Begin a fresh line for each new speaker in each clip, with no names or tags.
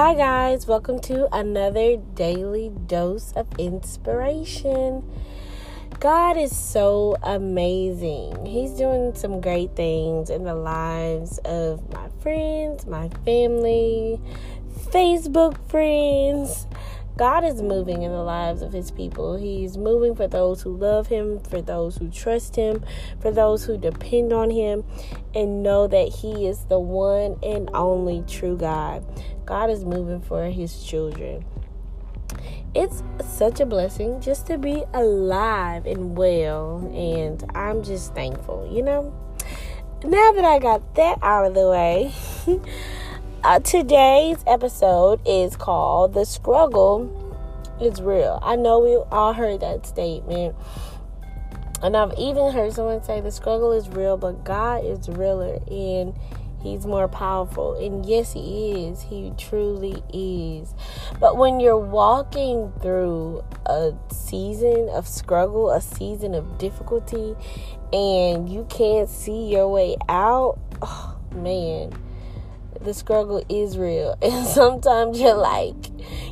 Hi, guys, welcome to another daily dose of inspiration. God is so amazing. He's doing some great things in the lives of my friends, my family, Facebook friends. God is moving in the lives of his people. He's moving for those who love him, for those who trust him, for those who depend on him and know that he is the one and only true God. God is moving for his children. It's such a blessing just to be alive and well, and I'm just thankful, you know. Now that I got that out of the way, Uh, today's episode is called The Struggle is Real. I know we all heard that statement. And I've even heard someone say the struggle is real, but God is realer and He's more powerful. And yes, He is. He truly is. But when you're walking through a season of struggle, a season of difficulty, and you can't see your way out, oh, man the struggle is real and sometimes you're like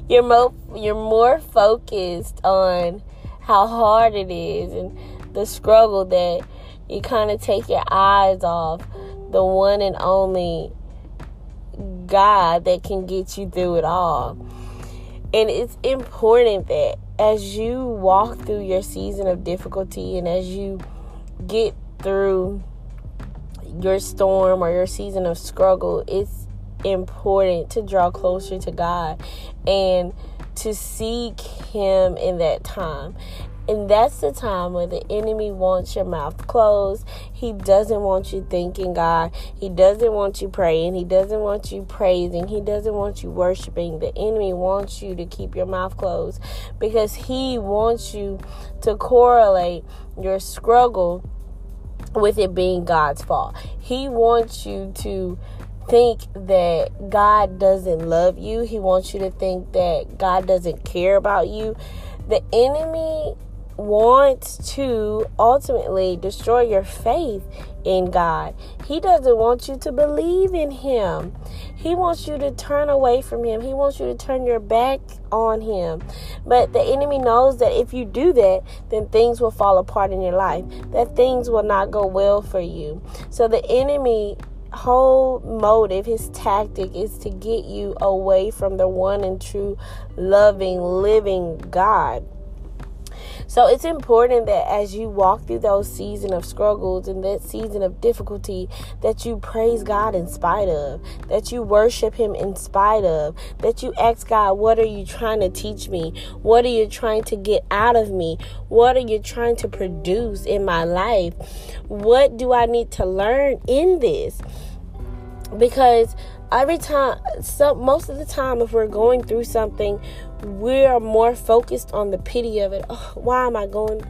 you're more you're more focused on how hard it is and the struggle that you kind of take your eyes off the one and only God that can get you through it all. And it's important that as you walk through your season of difficulty and as you get through your storm or your season of struggle, it's important to draw closer to God and to seek Him in that time. And that's the time where the enemy wants your mouth closed. He doesn't want you thinking God. He doesn't want you praying. He doesn't want you praising. He doesn't want you worshiping. The enemy wants you to keep your mouth closed because he wants you to correlate your struggle with it being God's fault. He wants you to think that God doesn't love you. He wants you to think that God doesn't care about you. The enemy wants to ultimately destroy your faith in God. He doesn't want you to believe in Him. He wants you to turn away from Him. He wants you to turn your back on Him. But the enemy knows that if you do that, then things will fall apart in your life, that things will not go well for you. So the enemy whole motive, his tactic is to get you away from the one and true loving, living God. So it's important that as you walk through those season of struggles and that season of difficulty, that you praise God in spite of, that you worship Him in spite of, that you ask God, what are you trying to teach me? What are you trying to get out of me? What are you trying to produce in my life? What do I need to learn in this? Because every time so most of the time if we're going through something we're more focused on the pity of it. Oh, why am i going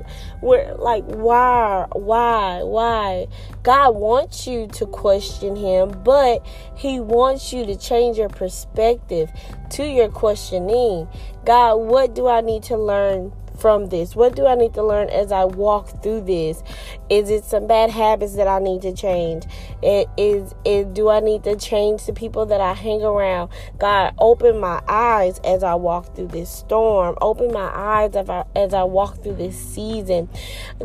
we're like why why why? God wants you to question him but he wants you to change your perspective to your questioning. God what do i need to learn from this? What do I need to learn as I walk through this? Is it some bad habits that I need to change? It is it do I need to change the people that I hang around? God, open my eyes as I walk through this storm. Open my eyes as I, as I walk through this season.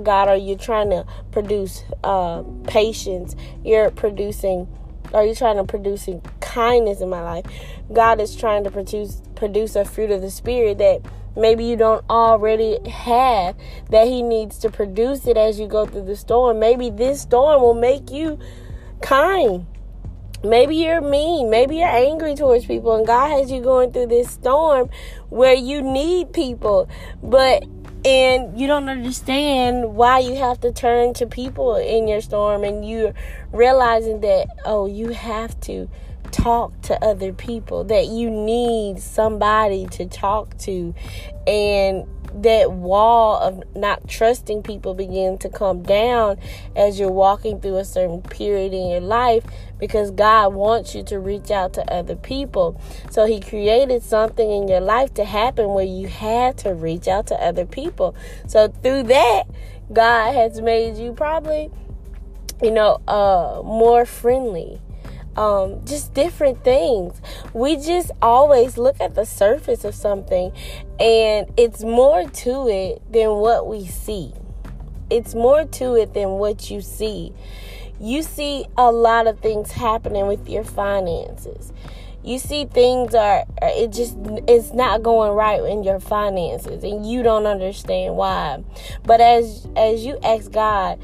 God, are you trying to produce uh, patience? You're producing are you trying to produce kindness in my life? God is trying to produce produce a fruit of the spirit that maybe you don't already have that he needs to produce it as you go through the storm. Maybe this storm will make you kind. Maybe you're mean. Maybe you're angry towards people, and God has you going through this storm where you need people, but and you don't understand why you have to turn to people in your storm, and you're realizing that oh, you have to talk to other people, that you need somebody to talk to, and that wall of not trusting people begin to come down as you're walking through a certain period in your life because God wants you to reach out to other people. So He created something in your life to happen where you had to reach out to other people. So through that, God has made you probably, you know, uh, more friendly um, just different things. We just always look at the surface of something, and it's more to it than what we see. It's more to it than what you see. You see a lot of things happening with your finances you see things are it just it's not going right in your finances and you don't understand why but as as you ask god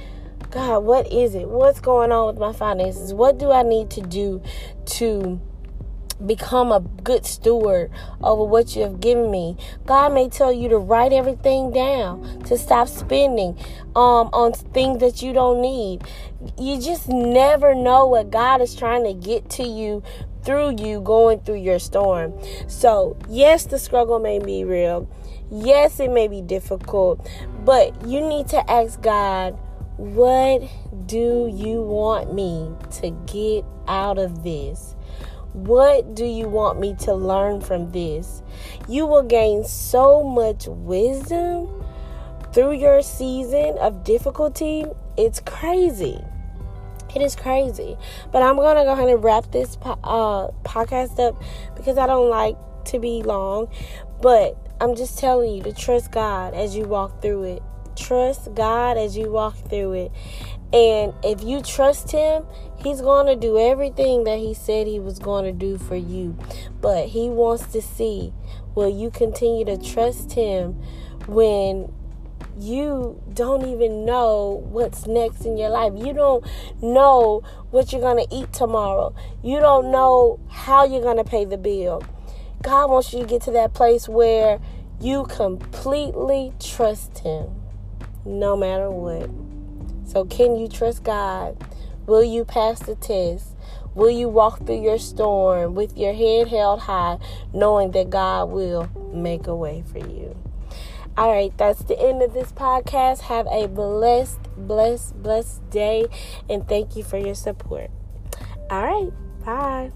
god what is it what's going on with my finances what do i need to do to become a good steward over what you have given me. God may tell you to write everything down, to stop spending um, on things that you don't need. You just never know what God is trying to get to you through you going through your storm. So, yes, the struggle may be real. Yes, it may be difficult, but you need to ask God, what do you want me to get out of this? What do you want me to learn from this? You will gain so much wisdom through your season of difficulty. It's crazy. It is crazy. But I'm going to go ahead and wrap this uh, podcast up because I don't like to be long. But I'm just telling you to trust God as you walk through it. Trust God as you walk through it. And if you trust Him, He's going to do everything that He said He was going to do for you. But He wants to see will you continue to trust Him when you don't even know what's next in your life. You don't know what you're going to eat tomorrow. You don't know how you're going to pay the bill. God wants you to get to that place where you completely trust Him no matter what. So, can you trust God? Will you pass the test? Will you walk through your storm with your head held high, knowing that God will make a way for you? All right, that's the end of this podcast. Have a blessed, blessed, blessed day, and thank you for your support. All right, bye.